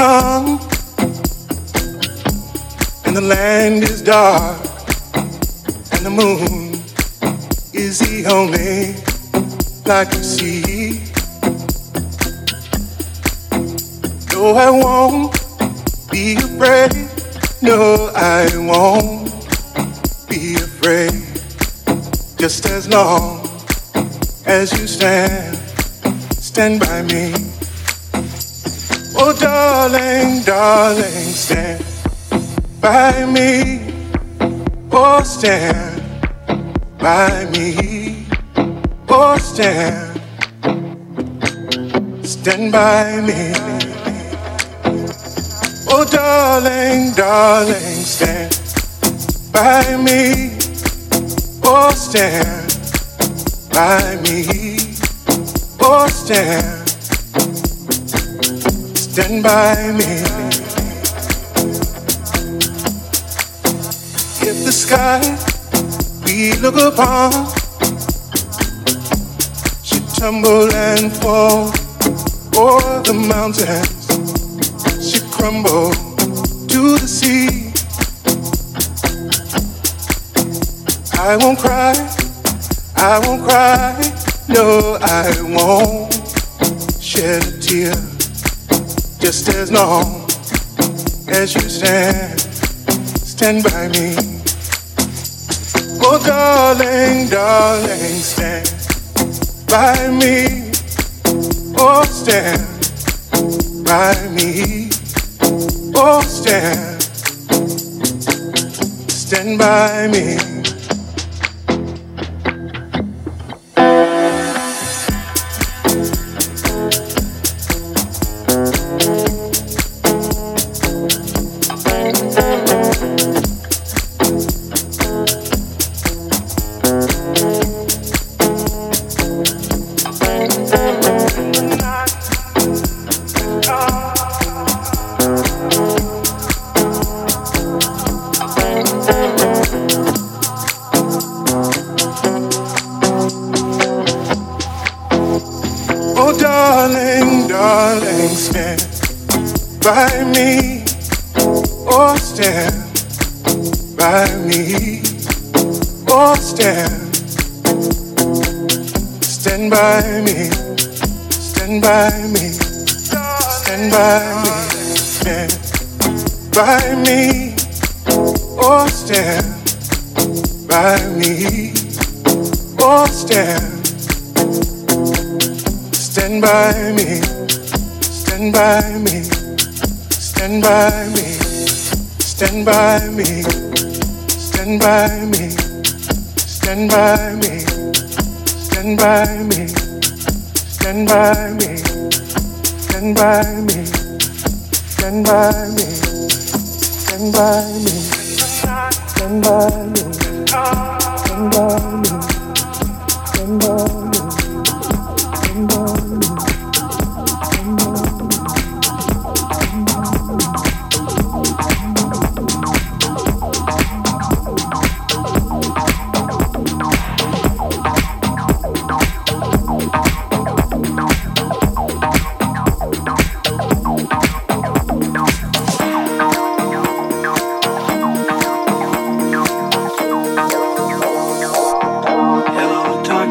come and the land is dark and the moon is the only light we see. No, I won't be afraid. No, I won't be afraid. Just as long I won't cry, I won't cry, no, I won't shed a tear. Just as long as you stand, stand by me. Oh, darling, darling, stand by me. Oh, stand by me. Oh, stand, stand by me.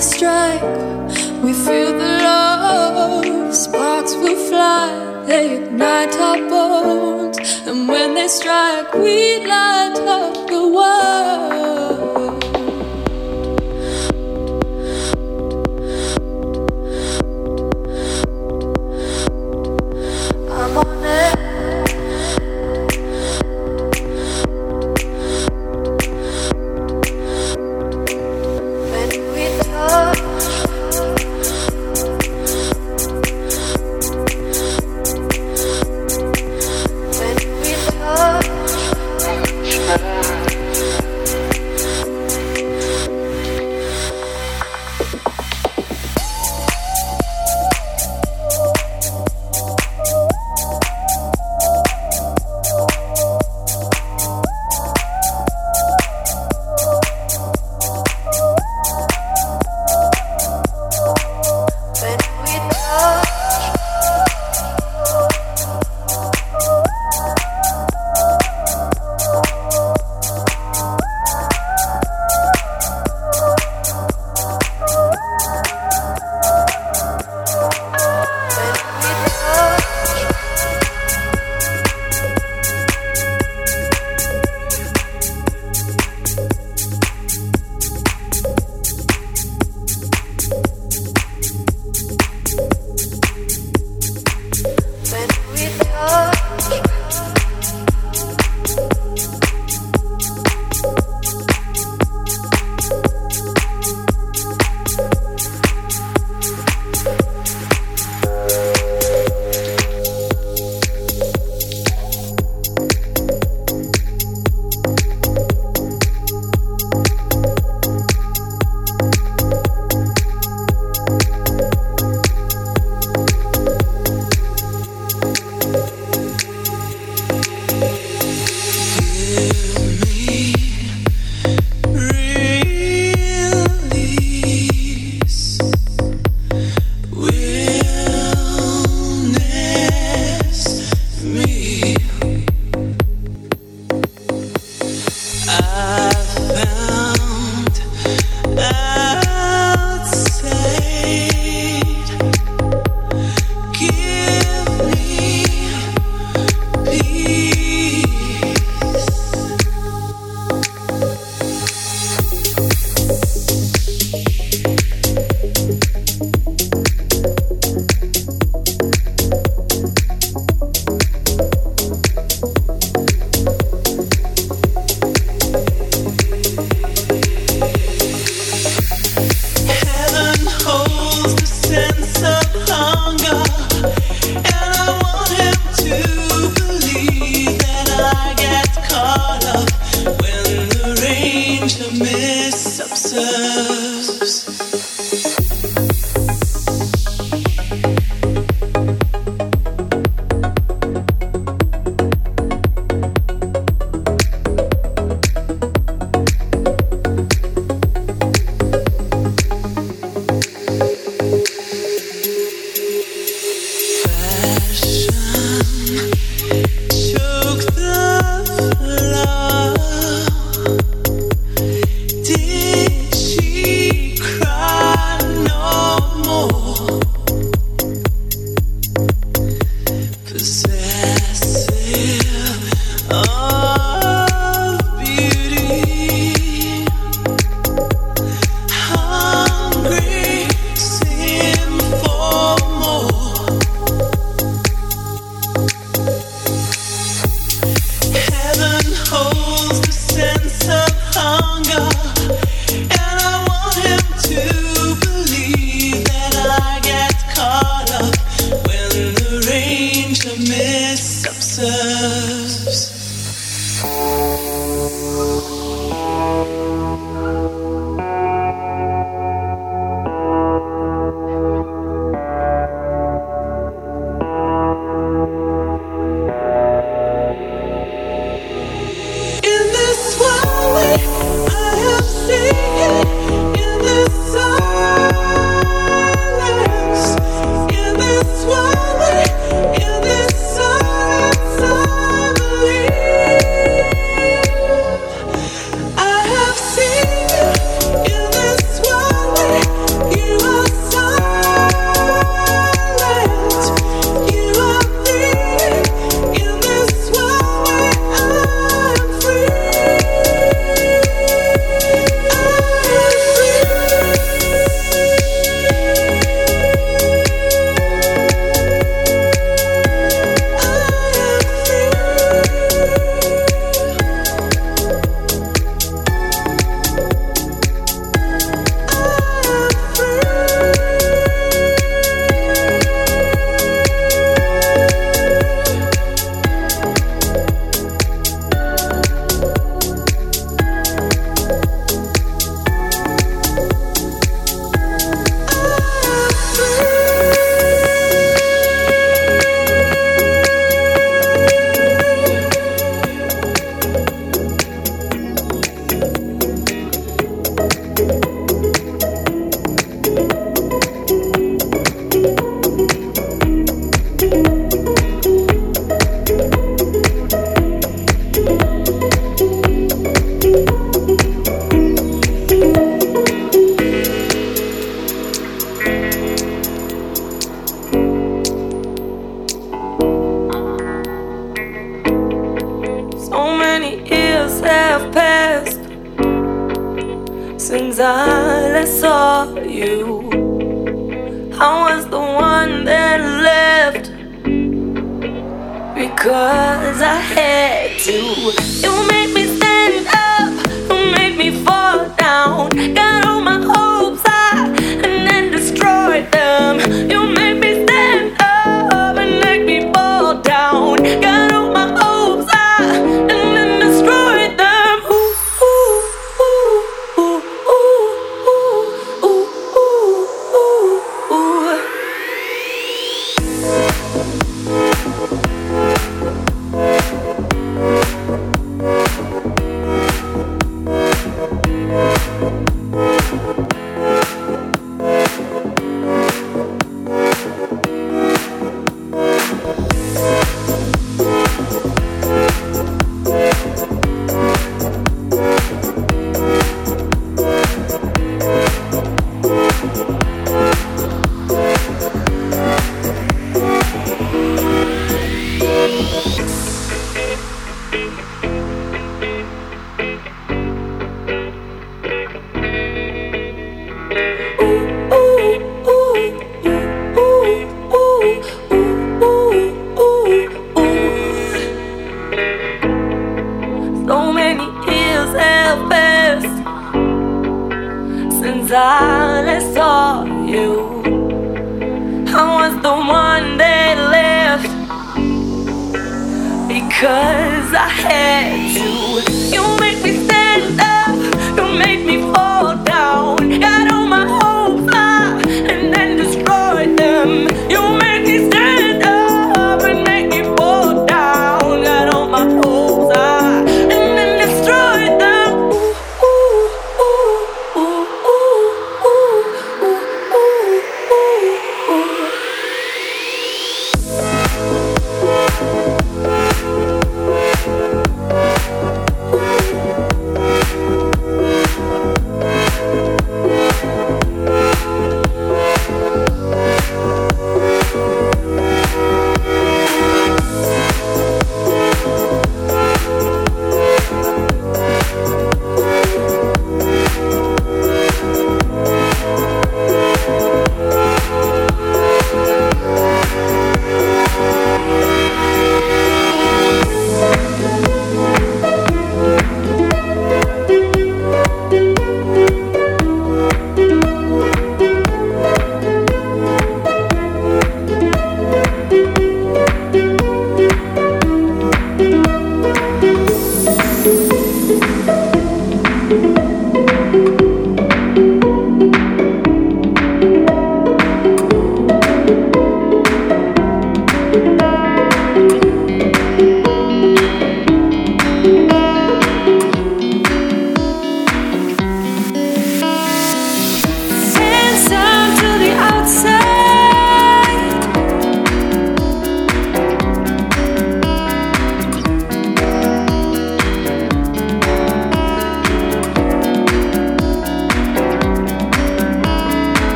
strike, we feel the love. Sparks will fly, they ignite our bones. And when they strike, we light up the world.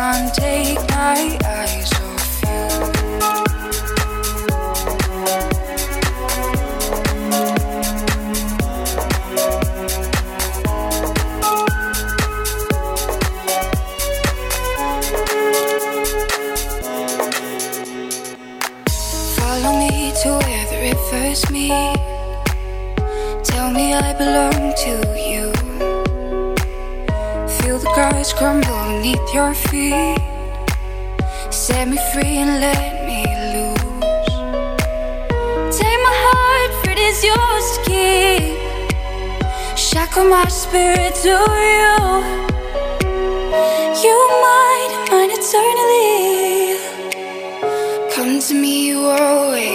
can't take my your feet. Set me free and let me loose. Take my heart, for it is yours to keep. Shackle my spirit to you. You mine, mine eternally. Come to me, you are away.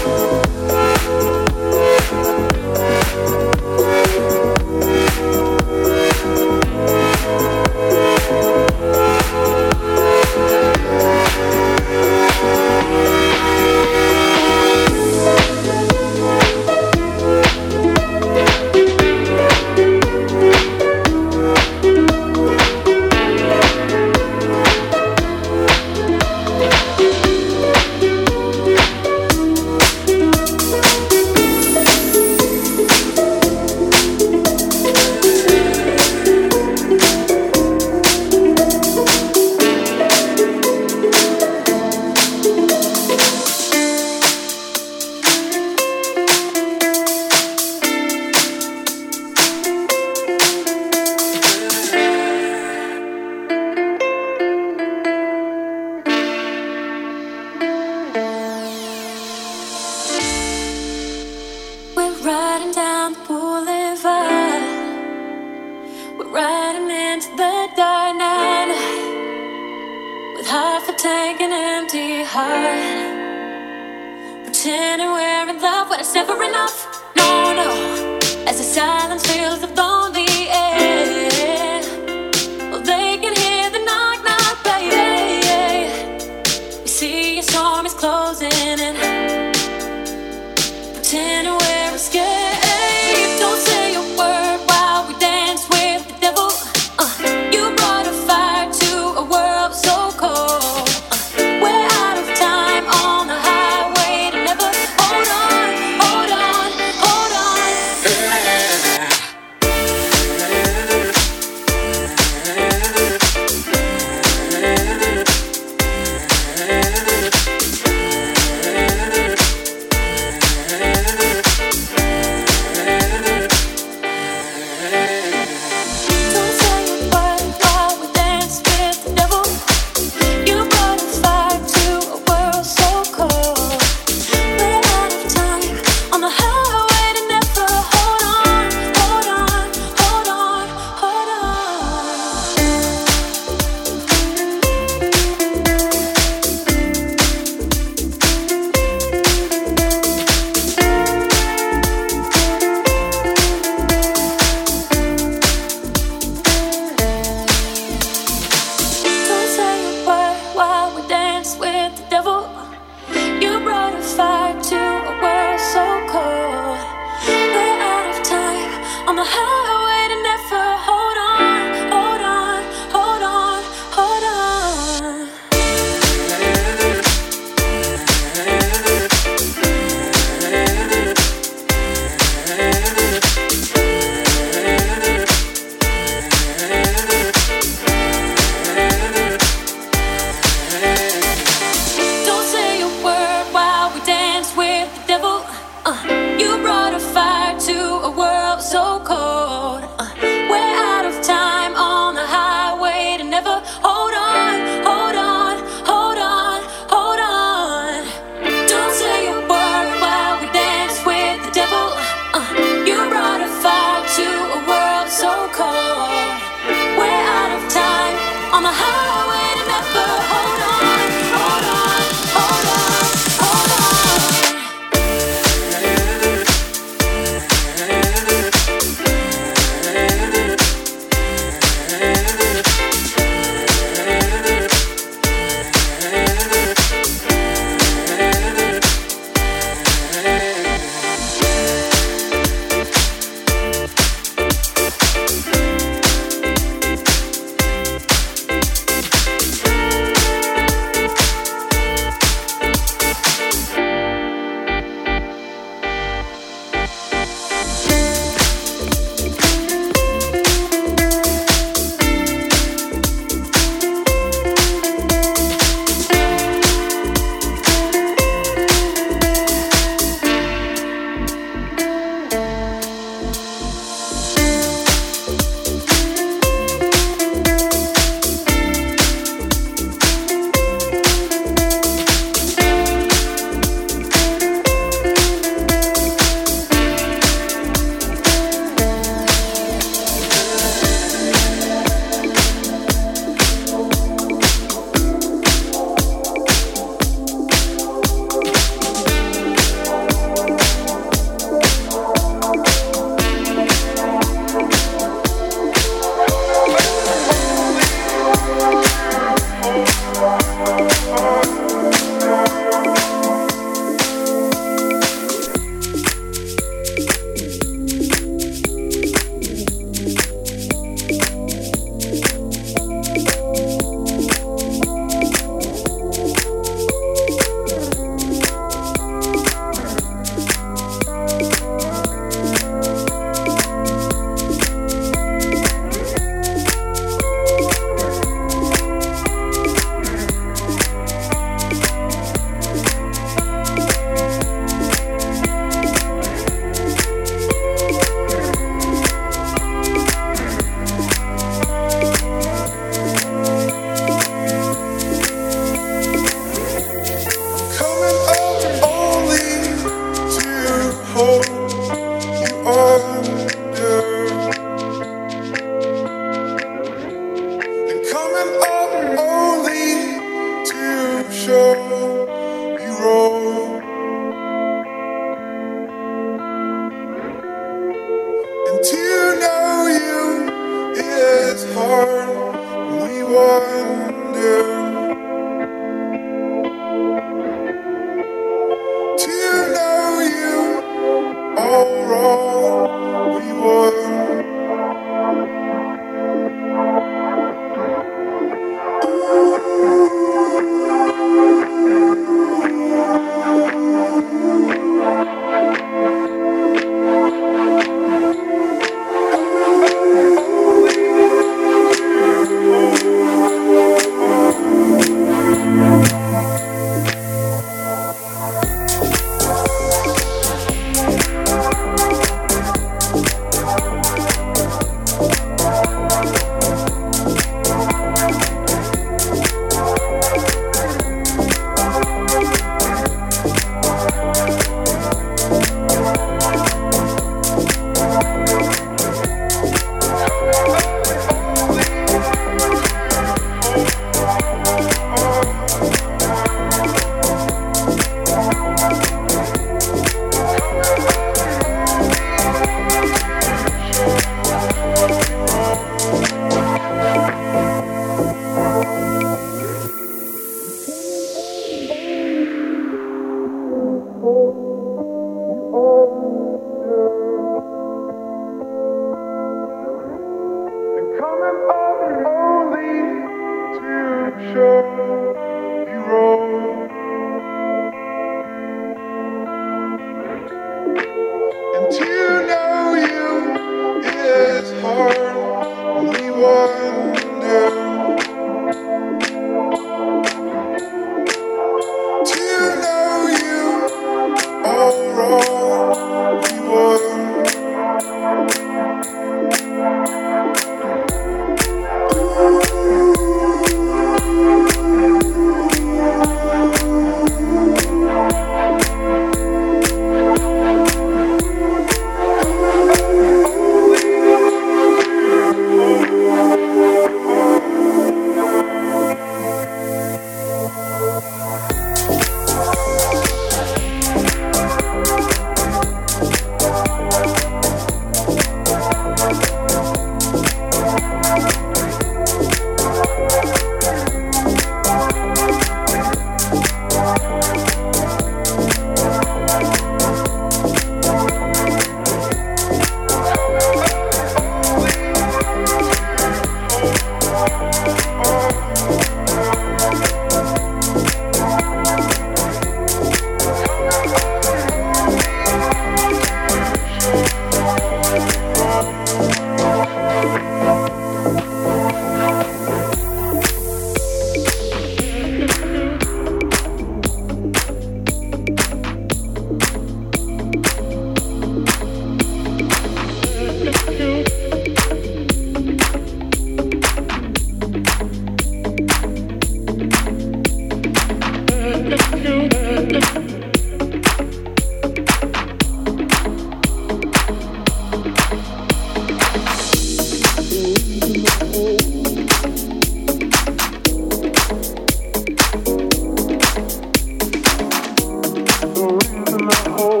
the reason I.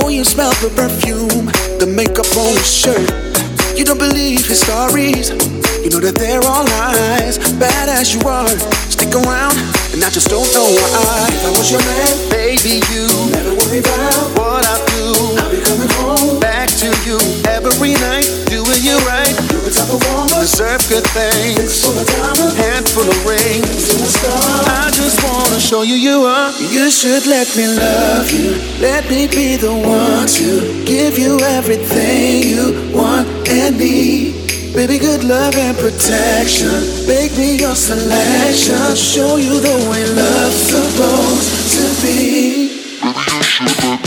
know you smell the perfume, the makeup on his shirt. You don't believe his stories. You know that they're all lies. Bad as you are, stick around, and I just don't know why. If I was your man, baby, you never worry about what I do. I'll be coming home back to you every night deserve good things. Handful of rings. I just wanna show you you are. You should let me love you. Let me be the one to give you everything you want and need. Baby, good love and protection. Make me your selection. Show you the way love's supposed to be. Baby, you should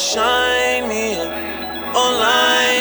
shine me up. online.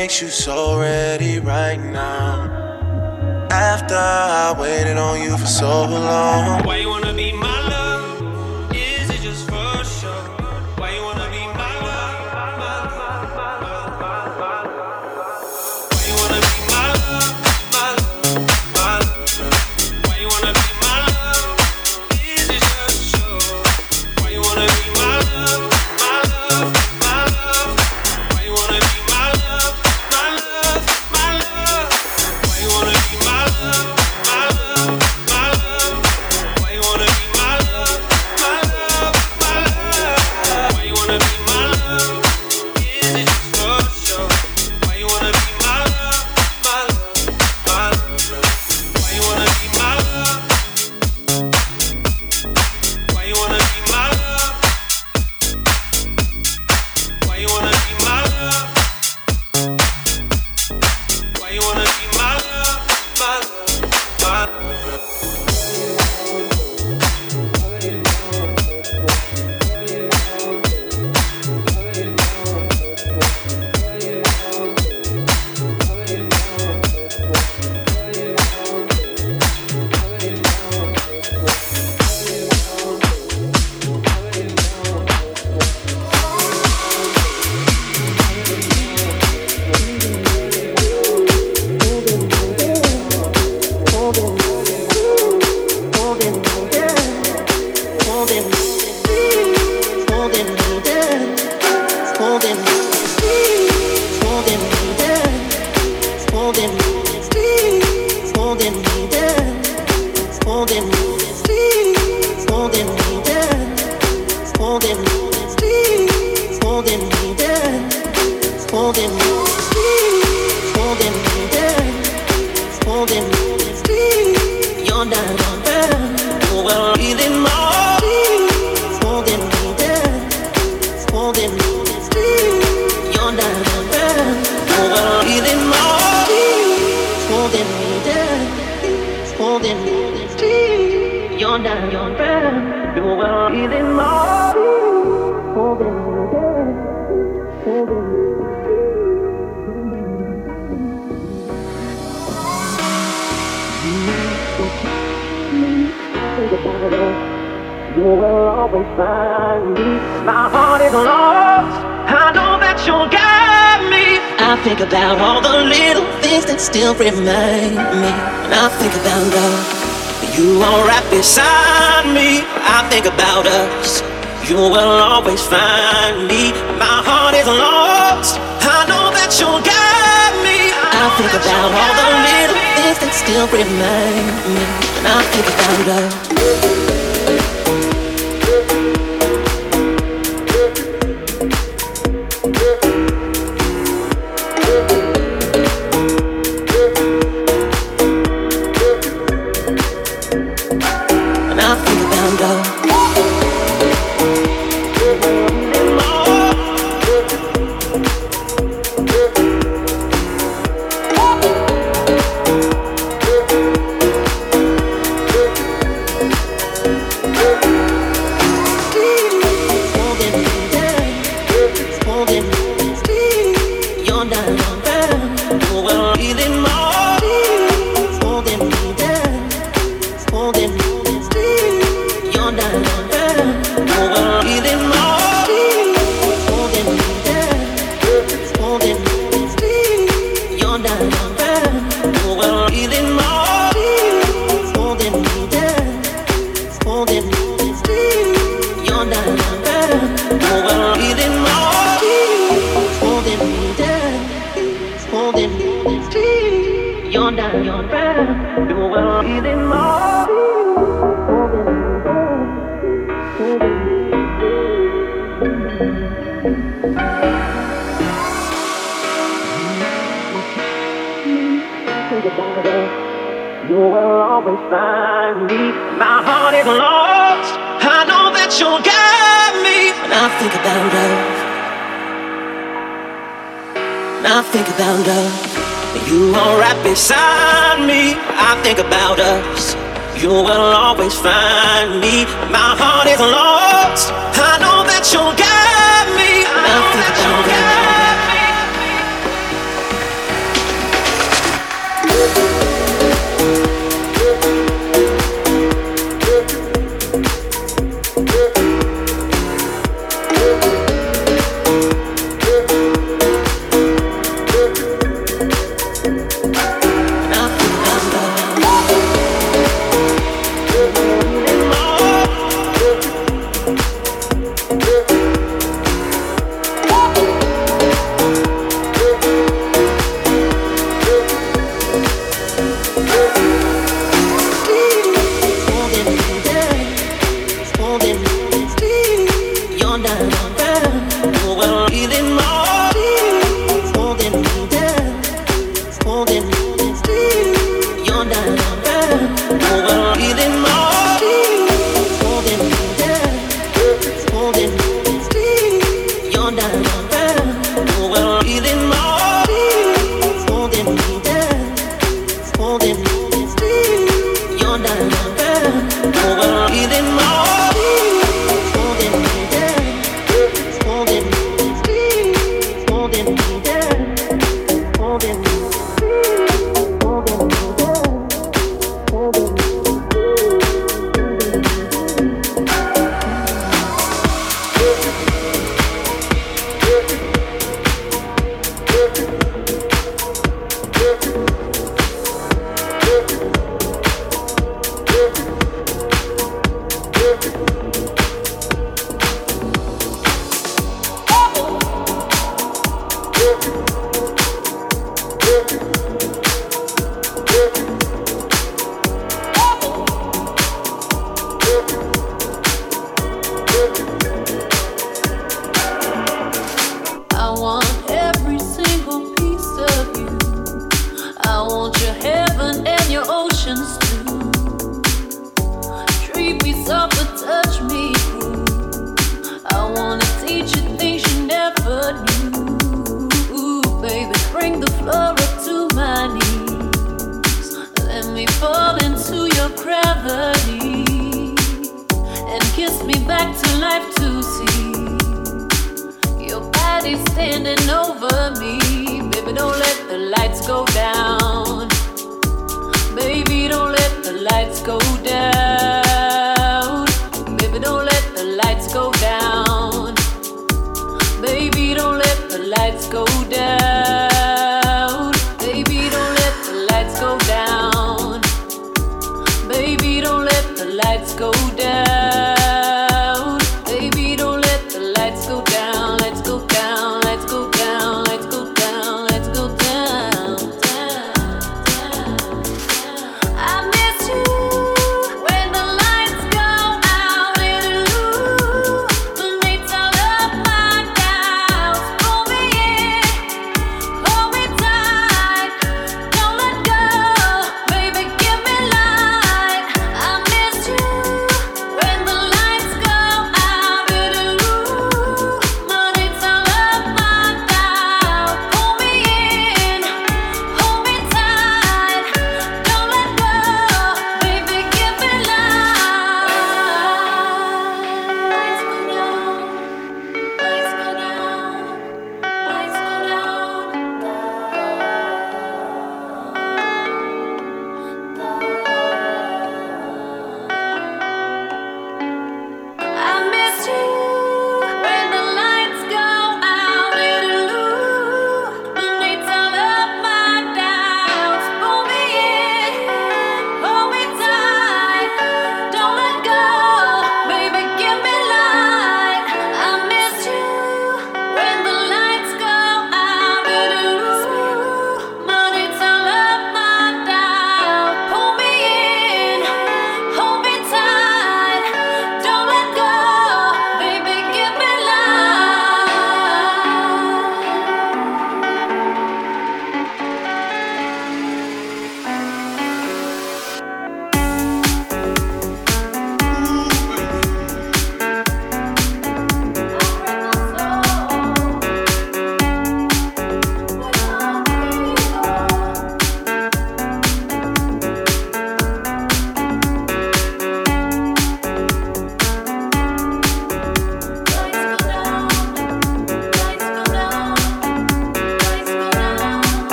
makes you so ready right now? After I waited on you for so long. No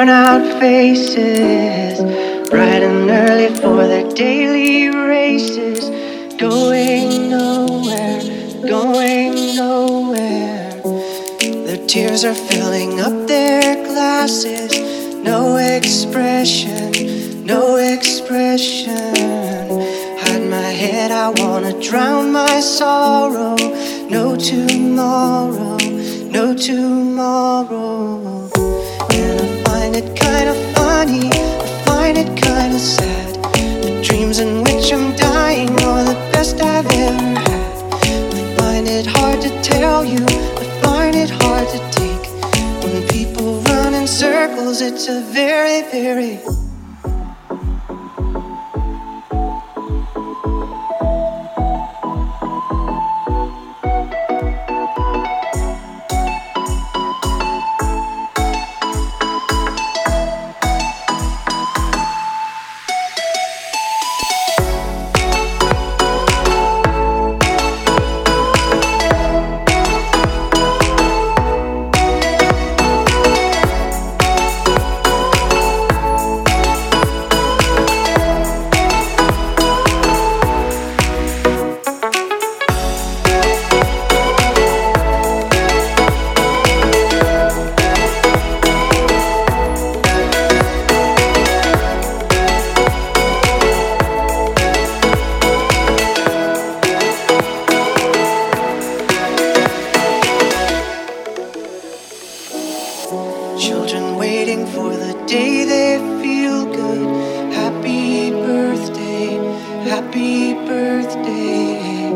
burnout faces. say they feel good. Happy birthday, happy birthday.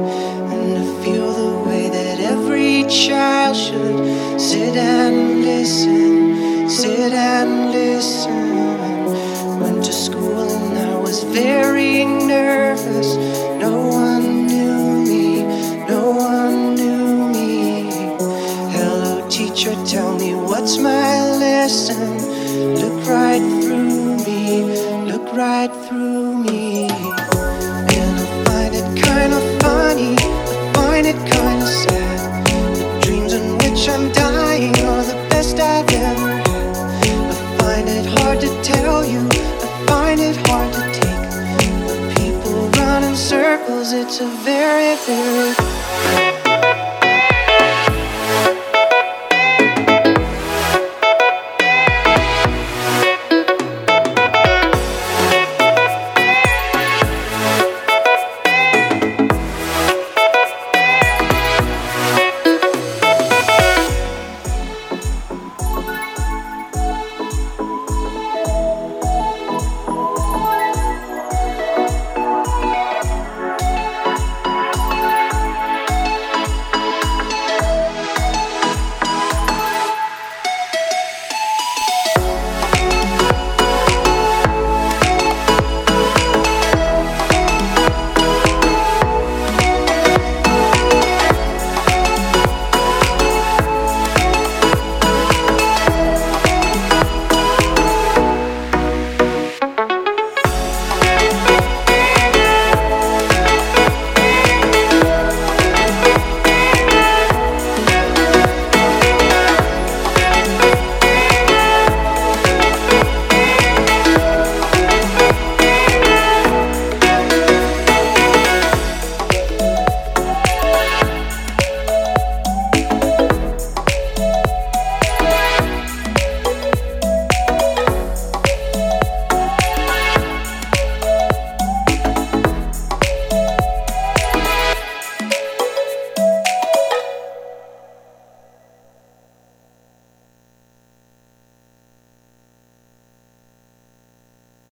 And I feel the way that every child should sit and listen, sit and listen. Went to school and I was very